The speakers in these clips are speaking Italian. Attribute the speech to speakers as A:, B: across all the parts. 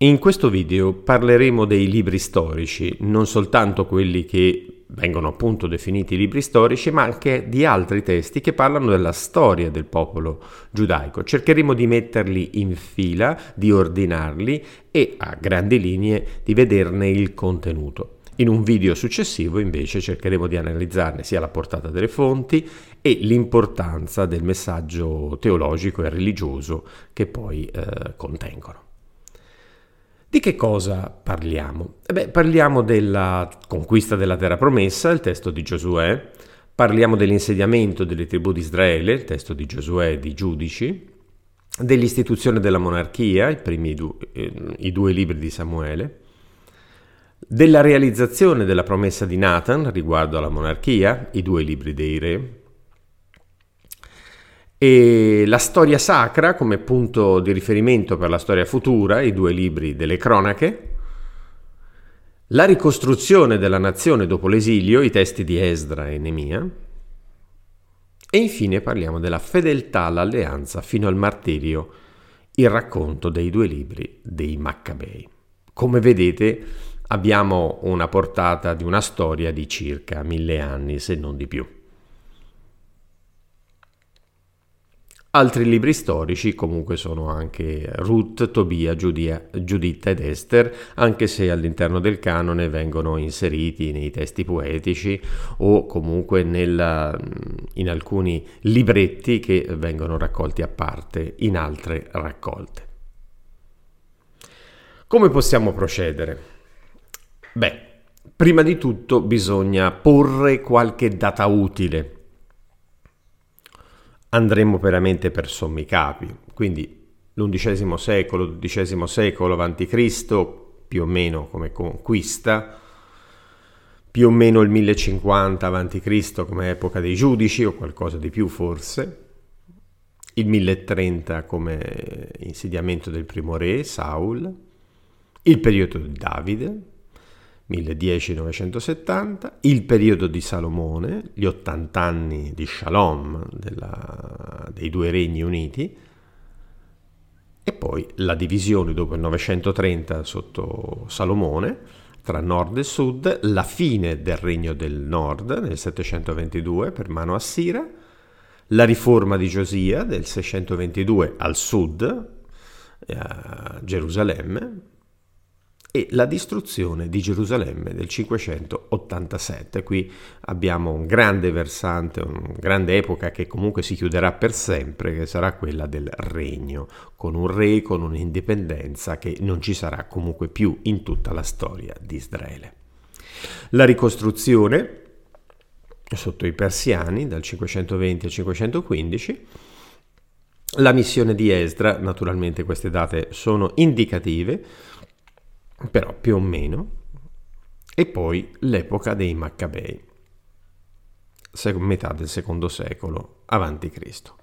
A: In questo video parleremo dei libri storici, non soltanto quelli che vengono appunto definiti libri storici, ma anche di altri testi che parlano della storia del popolo giudaico. Cercheremo di metterli in fila, di ordinarli e a grandi linee di vederne il contenuto. In un video successivo invece cercheremo di analizzarne sia la portata delle fonti e l'importanza del messaggio teologico e religioso che poi eh, contengono. Di che cosa parliamo? Eh beh, parliamo della conquista della terra promessa, il testo di Giosuè, parliamo dell'insediamento delle tribù di Israele, il testo di Giosuè e di Giudici, dell'istituzione della monarchia, i, primi du- eh, i due libri di Samuele, della realizzazione della promessa di Nathan riguardo alla monarchia, i due libri dei re, e la storia sacra come punto di riferimento per la storia futura, i due libri delle cronache, la ricostruzione della nazione dopo l'esilio, i testi di Esdra e Nemia, e infine parliamo della fedeltà all'alleanza fino al martirio, il racconto dei due libri dei Maccabei. Come vedete abbiamo una portata di una storia di circa mille anni, se non di più. Altri libri storici comunque sono anche Ruth, Tobia, Giudia, Giuditta ed Esther, anche se all'interno del canone vengono inseriti nei testi poetici o comunque nella, in alcuni libretti che vengono raccolti a parte in altre raccolte. Come possiamo procedere? Beh, prima di tutto bisogna porre qualche data utile andremmo veramente per sommi capi. Quindi l'undicesimo secolo, XII secolo a.C., più o meno come conquista, più o meno il 1050 a.C. come epoca dei giudici o qualcosa di più forse, il 1030 come insediamento del primo re, Saul, il periodo di Davide, 1010-970, il periodo di Salomone, gli 80 anni di Shalom della, dei due regni uniti e poi la divisione dopo il 930 sotto Salomone tra nord e sud, la fine del regno del nord nel 722 per mano assira, la riforma di Giosia del 622 al sud, a Gerusalemme, e la distruzione di Gerusalemme del 587. Qui abbiamo un grande versante, una grande epoca che comunque si chiuderà per sempre, che sarà quella del regno, con un re, con un'indipendenza che non ci sarà comunque più in tutta la storia di Israele. La ricostruzione sotto i persiani dal 520 al 515 la missione di Esdra, naturalmente queste date sono indicative, però più o meno, e poi l'epoca dei Maccabei, metà del secondo secolo avanti Cristo.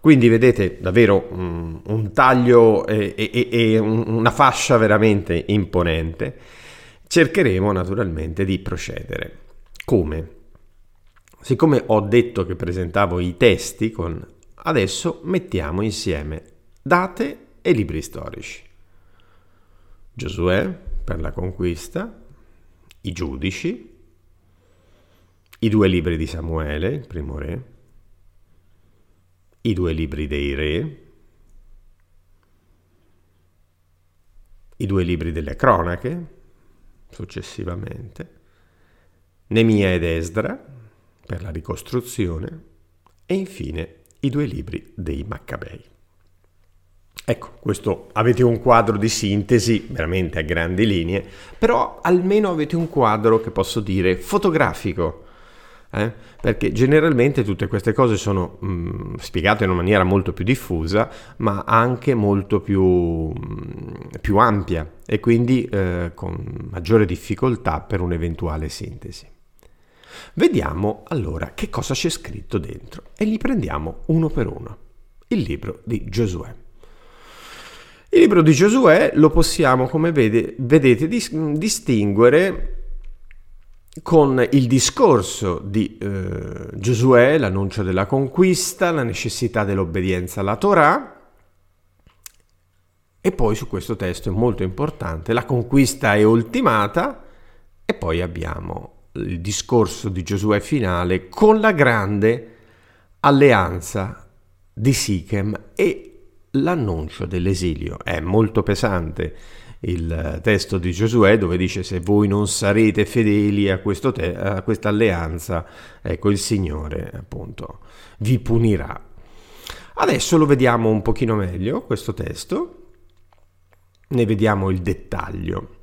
A: Quindi vedete davvero un, un taglio e, e, e una fascia veramente imponente. Cercheremo naturalmente di procedere. Come? Siccome ho detto che presentavo i testi con adesso mettiamo insieme date e libri storici. Giosuè per la conquista, i giudici, i due libri di Samuele, il primo re, i due libri dei re, i due libri delle cronache, successivamente, Nemia ed Esdra per la ricostruzione e infine i due libri dei Maccabei. Ecco, questo avete un quadro di sintesi veramente a grandi linee, però almeno avete un quadro che posso dire fotografico. Eh? Perché generalmente tutte queste cose sono mh, mm, spiegate in una maniera molto più diffusa, ma anche molto più, mh, mm, più ampia e quindi eh, con maggiore difficoltà per un'eventuale sintesi. Vediamo allora che cosa c'è scritto dentro e li prendiamo uno per uno. Il libro di Giosuè. Il libro di Giosuè lo possiamo, come vede, vedete, dis- distinguere con il discorso di eh, Giosuè, l'annuncio della conquista, la necessità dell'obbedienza alla Torah E poi su questo testo è molto importante, la conquista è ultimata e poi abbiamo il discorso di Giosuè finale con la grande alleanza di Sichem e l'annuncio dell'esilio. È molto pesante il testo di Giosuè dove dice se voi non sarete fedeli a, te- a questa alleanza, ecco il Signore appunto vi punirà. Adesso lo vediamo un pochino meglio questo testo, ne vediamo il dettaglio.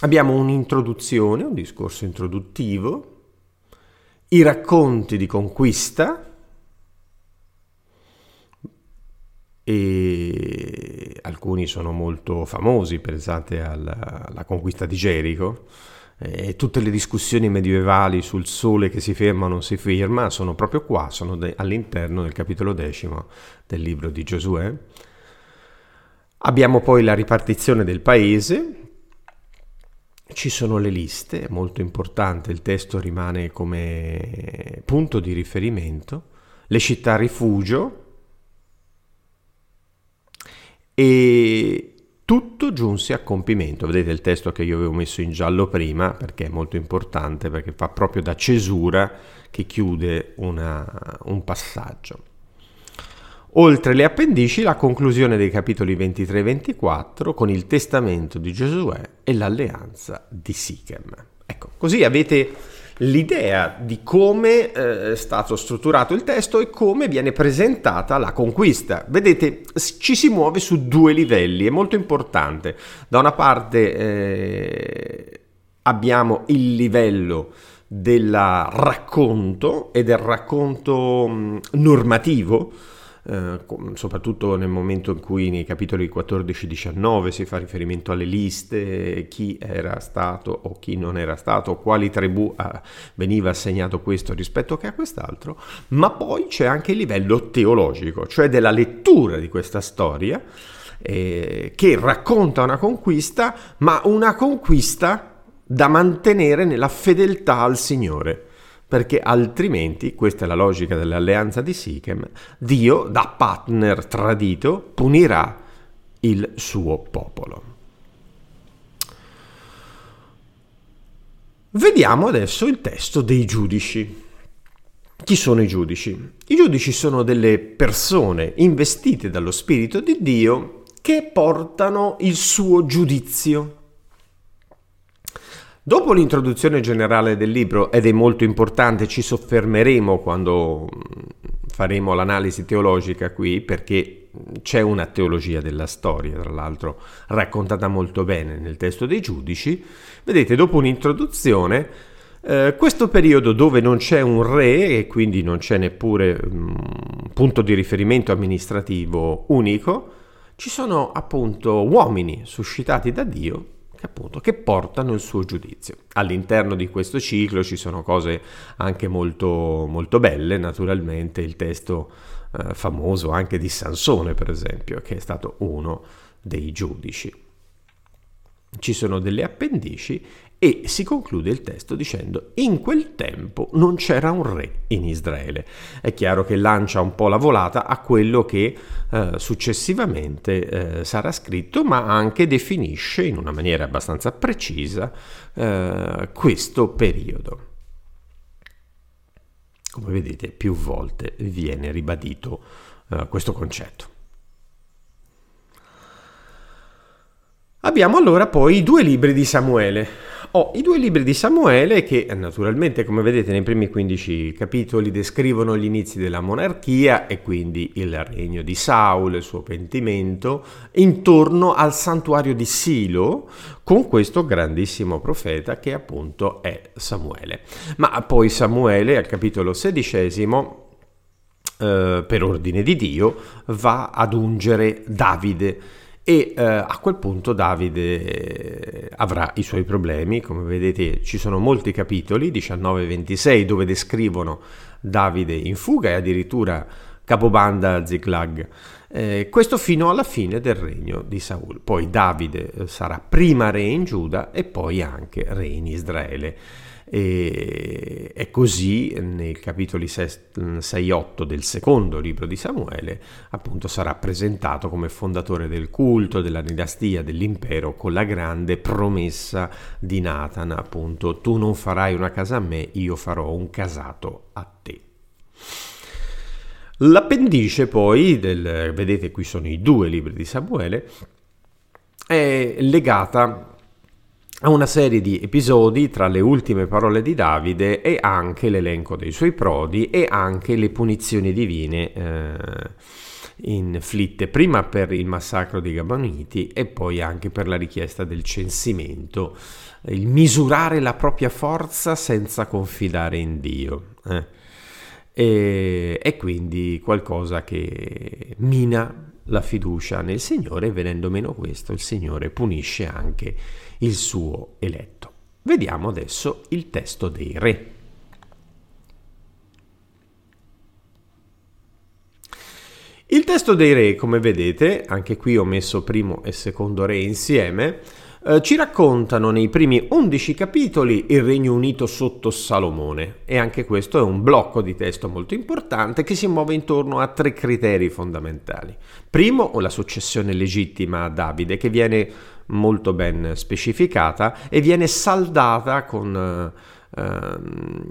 A: Abbiamo un'introduzione, un discorso introduttivo, i racconti di conquista, e alcuni sono molto famosi, pensate alla, alla conquista di Gerico, e tutte le discussioni medievali sul sole che si ferma o non si ferma sono proprio qua, sono de- all'interno del capitolo decimo del libro di Giosuè. Abbiamo poi la ripartizione del paese, ci sono le liste, molto importante, il testo rimane come punto di riferimento, le città rifugio, e tutto giunse a compimento. Vedete il testo che io avevo messo in giallo prima perché è molto importante, perché fa proprio da cesura che chiude una, un passaggio. Oltre le appendici, la conclusione dei capitoli 23 e 24 con il testamento di Giosuè e l'alleanza di Sichem. Ecco, così avete l'idea di come eh, è stato strutturato il testo e come viene presentata la conquista. Vedete, ci si muove su due livelli, è molto importante. Da una parte eh, abbiamo il livello del racconto e del racconto mh, normativo, eh, soprattutto nel momento in cui nei capitoli 14-19 si fa riferimento alle liste, chi era stato o chi non era stato, quali tribù ah, veniva assegnato questo rispetto che a quest'altro, ma poi c'è anche il livello teologico, cioè della lettura di questa storia eh, che racconta una conquista, ma una conquista da mantenere nella fedeltà al Signore perché altrimenti, questa è la logica dell'alleanza di Sichem, Dio, da partner tradito, punirà il suo popolo. Vediamo adesso il testo dei giudici. Chi sono i giudici? I giudici sono delle persone investite dallo Spirito di Dio che portano il suo giudizio Dopo l'introduzione generale del libro, ed è molto importante, ci soffermeremo quando mm, faremo l'analisi teologica qui, perché c'è una teologia della storia, tra l'altro raccontata molto bene nel testo dei giudici. Vedete, dopo un'introduzione, eh, questo periodo dove non c'è un re e quindi non c'è neppure un mm, punto di riferimento amministrativo unico, ci sono appunto uomini suscitati da Dio che, appunto, che portano il suo giudizio. All'interno di questo ciclo ci sono cose anche molto, molto belle, naturalmente il testo eh, famoso anche di Sansone, per esempio, che è stato uno dei giudici. Ci sono delle appendici e si conclude il testo dicendo in quel tempo non c'era un re in Israele. È chiaro che lancia un po' la volata a quello che eh, successivamente eh, sarà scritto, ma anche definisce in una maniera abbastanza precisa eh, questo periodo. Come vedete più volte viene ribadito eh, questo concetto. Abbiamo allora poi i due libri di Samuele. Ho i due libri di Samuele che naturalmente, come vedete, nei primi 15 capitoli descrivono gli inizi della monarchia e quindi il regno di Saul, il suo pentimento, intorno al santuario di Silo con questo grandissimo profeta che appunto è Samuele. Ma poi Samuele al capitolo sedicesimo eh, per ordine di Dio, va ad ungere Davide e eh, a quel punto Davide eh, avrà i suoi problemi, come vedete ci sono molti capitoli, 19 e 26, dove descrivono Davide in fuga e addirittura capobanda Ziklag. Eh, questo fino alla fine del regno di Saul. Poi Davide eh, sarà prima re in Giuda e poi anche re in Israele. E, e così nei capitoli 6-8 del secondo libro di Samuele appunto sarà presentato come fondatore del culto, della dinastia, dell'impero con la grande promessa di Nathan appunto tu non farai una casa a me, io farò un casato a te. L'appendice poi, del, vedete qui sono i due libri di Samuele, è legata a una serie di episodi tra le ultime parole di Davide e anche l'elenco dei suoi prodi e anche le punizioni divine eh, inflitte prima per il massacro dei Gaboniti e poi anche per la richiesta del censimento, il misurare la propria forza senza confidare in Dio. Eh. E, e quindi qualcosa che mina la fiducia nel Signore venendo meno questo il Signore punisce anche il suo eletto. Vediamo adesso il testo dei re. Il testo dei re, come vedete, anche qui ho messo primo e secondo re insieme, eh, ci raccontano nei primi 11 capitoli il Regno Unito sotto Salomone e anche questo è un blocco di testo molto importante che si muove intorno a tre criteri fondamentali. Primo, la successione legittima a Davide che viene molto ben specificata e viene saldata con ehm,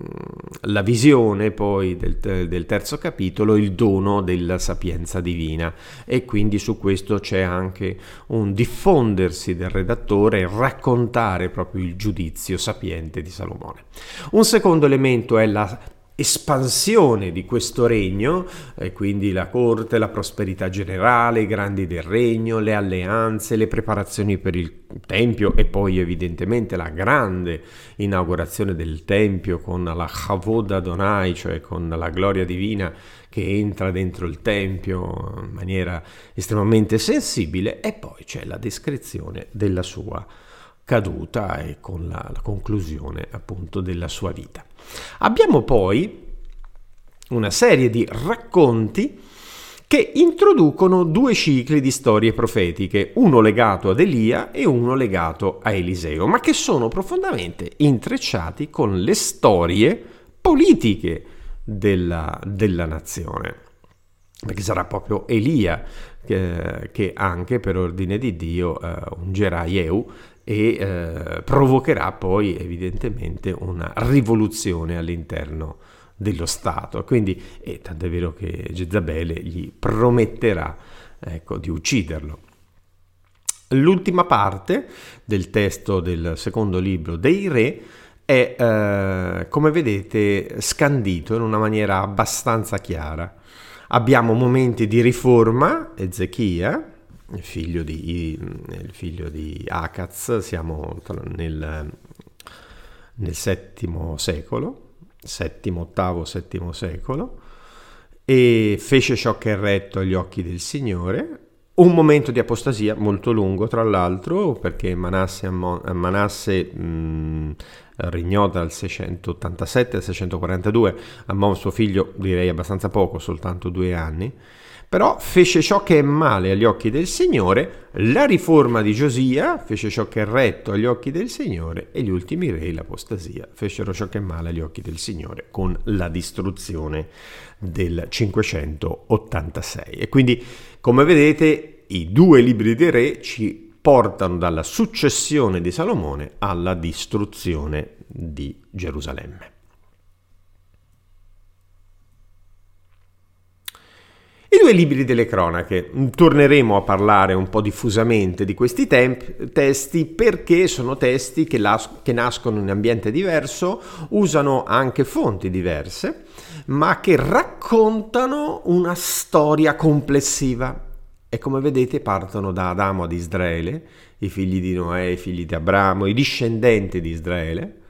A: la visione poi del, del, terzo capitolo, il dono della sapienza divina e quindi su questo c'è anche un diffondersi del redattore, raccontare proprio il giudizio sapiente di Salomone. Un secondo elemento è la espansione di questo regno, e quindi la corte, la prosperità generale, i grandi del regno, le alleanze, le preparazioni per il Tempio e poi evidentemente la grande inaugurazione del Tempio con la Chavod Adonai, cioè con la gloria divina che entra dentro il Tempio in maniera estremamente sensibile e poi c'è la descrizione della sua caduta e con la, la conclusione appunto della sua vita. Abbiamo poi una serie di racconti che introducono due cicli di storie profetiche, uno legato ad Elia e uno legato a Eliseo, ma che sono profondamente intrecciati con le storie politiche della, della nazione. Perché sarà proprio Elia che, che anche per ordine di Dio eh, ungerà Jehu e eh, provocherà poi evidentemente una rivoluzione all'interno dello Stato. Quindi, e tant'è vero che Jezabele gli prometterà ecco, di ucciderlo. L'ultima parte del testo del secondo libro dei re è, eh, come vedete, scandito in una maniera abbastanza chiara. Abbiamo momenti di riforma, Ezechia, figlio di, il figlio di Akaz, siamo nel, nel settimo secolo, settimo, ottavo, settimo secolo, e fece ciò che è retto agli occhi del Signore. Un momento di apostasia molto lungo, tra l'altro, perché Manasse, Manasse mh, regnò dal 687 al 642, Ammon suo figlio direi abbastanza poco, soltanto due anni, però fece ciò che è male agli occhi del Signore, la riforma di Giosia fece ciò che è retto agli occhi del Signore e gli ultimi re, l'apostasia, fecero ciò che è male agli occhi del Signore con la distruzione del 586. E quindi, come vedete, i due libri dei re ci portano dalla successione di Salomone alla distruzione di Gerusalemme. I due libri delle cronache. Torneremo a parlare un po' diffusamente di questi temp- testi perché sono testi che, las- che nascono in ambiente diverso, usano anche fonti diverse, ma che raccontano una storia complessiva. E come vedete partono da Adamo ad Israele, i figli di Noè, i figli di Abramo, i discendenti di Israele,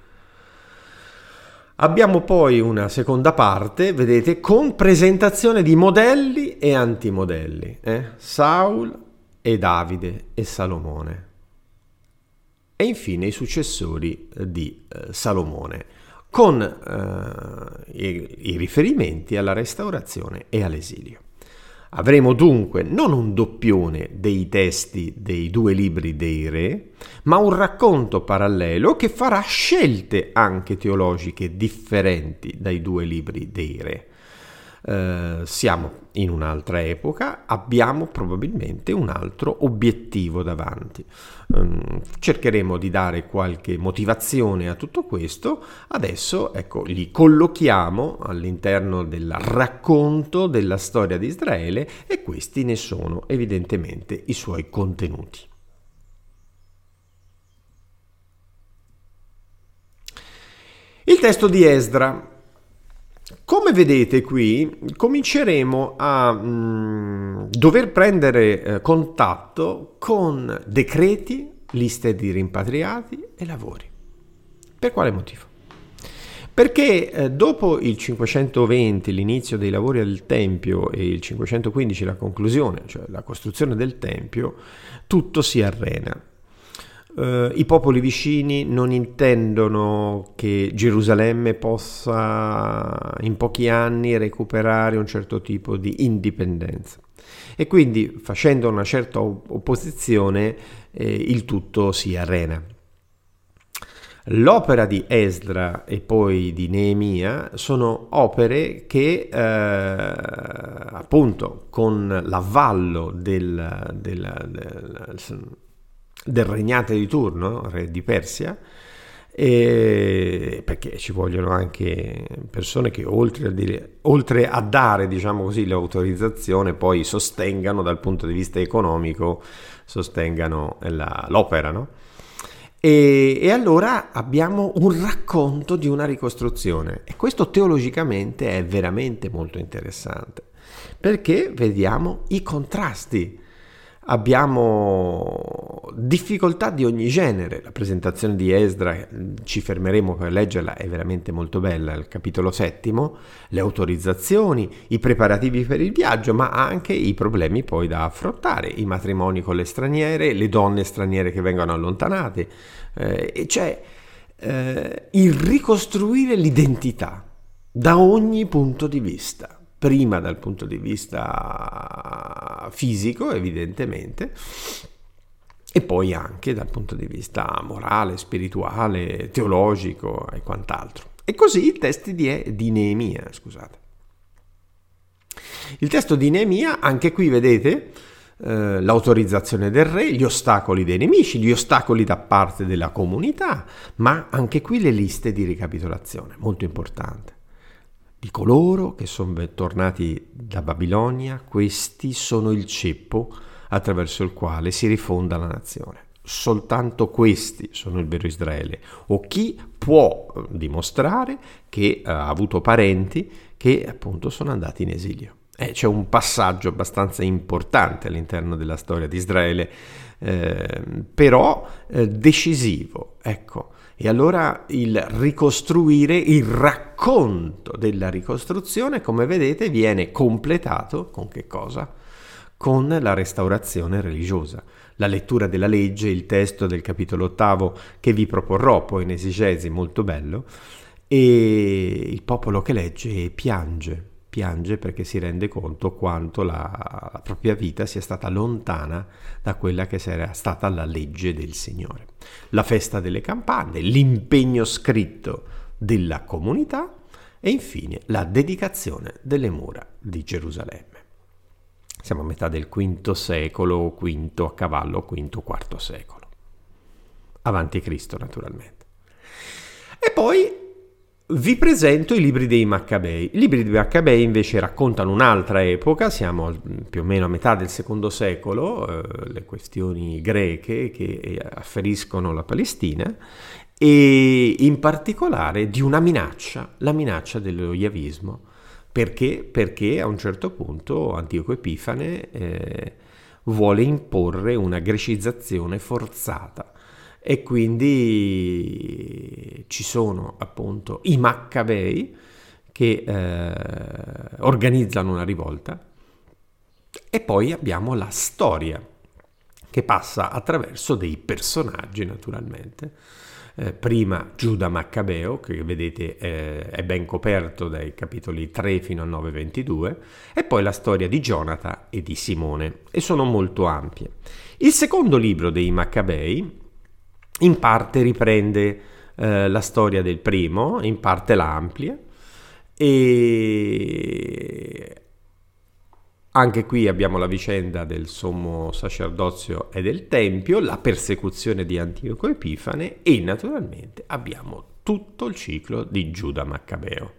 A: Abbiamo poi una seconda parte, vedete, con presentazione di modelli e antimodelli. Eh? Saul e Davide e Salomone. E infine i successori di eh, Salomone, con eh, i, i riferimenti alla restaurazione e all'esilio. Avremo dunque non un doppione dei testi dei due libri dei re, ma un racconto parallelo che farà scelte anche teologiche differenti dai due libri dei re. Eh, siamo in un'altra epoca, abbiamo probabilmente un altro obiettivo davanti. Um, cercheremo di dare qualche motivazione a tutto questo. Adesso ecco, li collochiamo all'interno del racconto della storia di Israele e questi ne sono evidentemente i suoi contenuti. Il testo di Esdra come vedete qui cominceremo a mm, dover prendere eh, contatto con decreti, liste di rimpatriati e lavori. Per quale motivo? Perché eh, dopo il 520, l'inizio dei lavori del Tempio, e il 515, la conclusione, cioè la costruzione del Tempio, tutto si arrena. Uh, I popoli vicini non intendono che Gerusalemme possa in pochi anni recuperare un certo tipo di indipendenza e quindi facendo una certa opposizione eh, il tutto si arena. L'opera di Esdra e poi di Neemia sono opere che eh, appunto con l'avvallo del, del, del del regnante di turno, re di Persia, perché ci vogliono anche persone che oltre a, dire, oltre a dare diciamo così, l'autorizzazione poi sostengano dal punto di vista economico sostengano la, l'opera no? e, e allora abbiamo un racconto di una ricostruzione e questo teologicamente è veramente molto interessante perché vediamo i contrasti abbiamo difficoltà di ogni genere. La presentazione di Esdra, ci fermeremo per leggerla, è veramente molto bella, il capitolo settimo, le autorizzazioni, i preparativi per il viaggio, ma anche i problemi poi da affrontare, i matrimoni con le straniere, le donne straniere che vengono allontanate, eh, cioè eh, il ricostruire l'identità da ogni punto di vista prima dal punto di vista fisico evidentemente e poi anche dal punto di vista morale, spirituale, teologico e quant'altro. E così i testi di, di Neemia, scusate. Il testo di Neemia, anche qui vedete, eh, l'autorizzazione del re, gli ostacoli dei nemici, gli ostacoli da parte della comunità, ma anche qui le liste di ricapitolazione, molto importante di coloro che sono tornati da Babilonia, questi sono il ceppo attraverso il quale si rifonda la nazione. Soltanto questi sono il vero Israele, o chi può eh, dimostrare che ha avuto parenti che appunto sono andati in esilio. Eh, c'è un passaggio abbastanza importante all'interno della storia di Israele, eh, però eh, decisivo. Ecco, e allora il ricostruire, il racconto della ricostruzione, come vedete, viene completato con che cosa? Con la restaurazione religiosa. La lettura della legge, il testo del capitolo ottavo che vi proporrò poi in esegesi, molto bello, e il popolo che legge piange, piange perché si rende conto quanto la, la, propria vita sia stata lontana da quella che era stata la legge del Signore. La festa delle campane, l'impegno scritto della comunità e infine la dedicazione delle mura di Gerusalemme. Siamo a metà del V secolo, V a cavallo, V, IV secolo. Avanti Cristo naturalmente. E poi vi presento i libri dei Maccabei. I libri dei Maccabei invece raccontano un'altra epoca, siamo più o meno a metà del secondo secolo, eh, le questioni greche che afferiscono la Palestina e in particolare di una minaccia, la minaccia dello Yavismo. Perché? Perché a un certo punto Antioco Epifane eh, vuole imporre una grecizzazione forzata e quindi ci sono appunto i Maccabei che eh, organizzano una rivolta e poi abbiamo la storia che passa attraverso dei personaggi naturalmente Eh, prima Giuda Maccabeo, che vedete eh, è ben coperto dai capitoli 3 fino al 9-22, e poi la storia di Jonathan e di Simone, e sono molto ampie. Il secondo libro dei Maccabei in parte riprende eh, la storia del primo, in parte la amplia, e anche qui abbiamo la vicenda del sommo sacerdozio e del Tempio, la persecuzione di Antioco Epifane e naturalmente abbiamo tutto il ciclo di Giuda Maccabeo.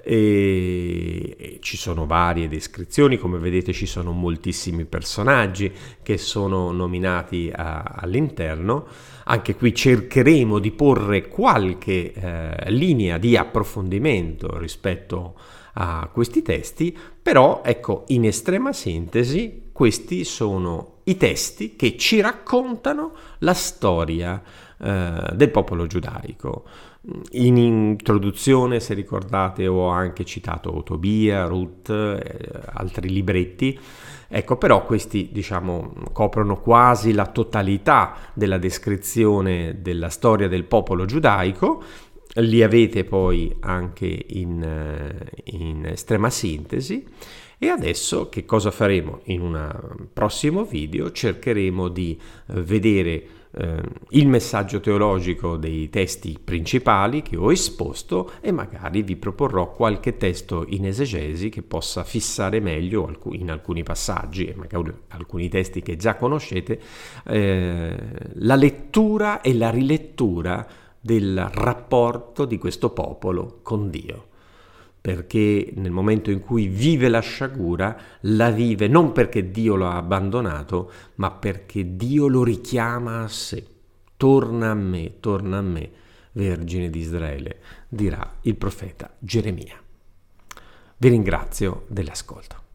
A: E ci sono varie descrizioni, come vedete ci sono moltissimi personaggi che sono nominati a, all'interno. Anche qui cercheremo di porre qualche eh, linea di approfondimento rispetto a questi testi, però ecco, in estrema sintesi, questi sono i testi che ci raccontano la storia eh, del popolo giudaico. In introduzione, se ricordate, ho anche citato Tobia, Ruth, eh, altri libretti. Ecco, però questi, diciamo, coprono quasi la totalità della descrizione della storia del popolo giudaico. Li avete poi anche in, eh, in estrema sintesi. E adesso che cosa faremo? In un prossimo video cercheremo di eh, vedere eh, il messaggio teologico dei testi principali che ho esposto e magari vi proporrò qualche testo in esegesi che possa fissare meglio in alcuni passaggi e magari alcuni testi che già conoscete eh, la lettura e la rilettura del rapporto di questo popolo con Dio perché nel momento in cui vive la sciagura, la vive non perché Dio lo ha abbandonato, ma perché Dio lo richiama a sé. Torna a me, torna a me, Vergine di Israele, dirà il profeta Geremia. Vi ringrazio dell'ascolto.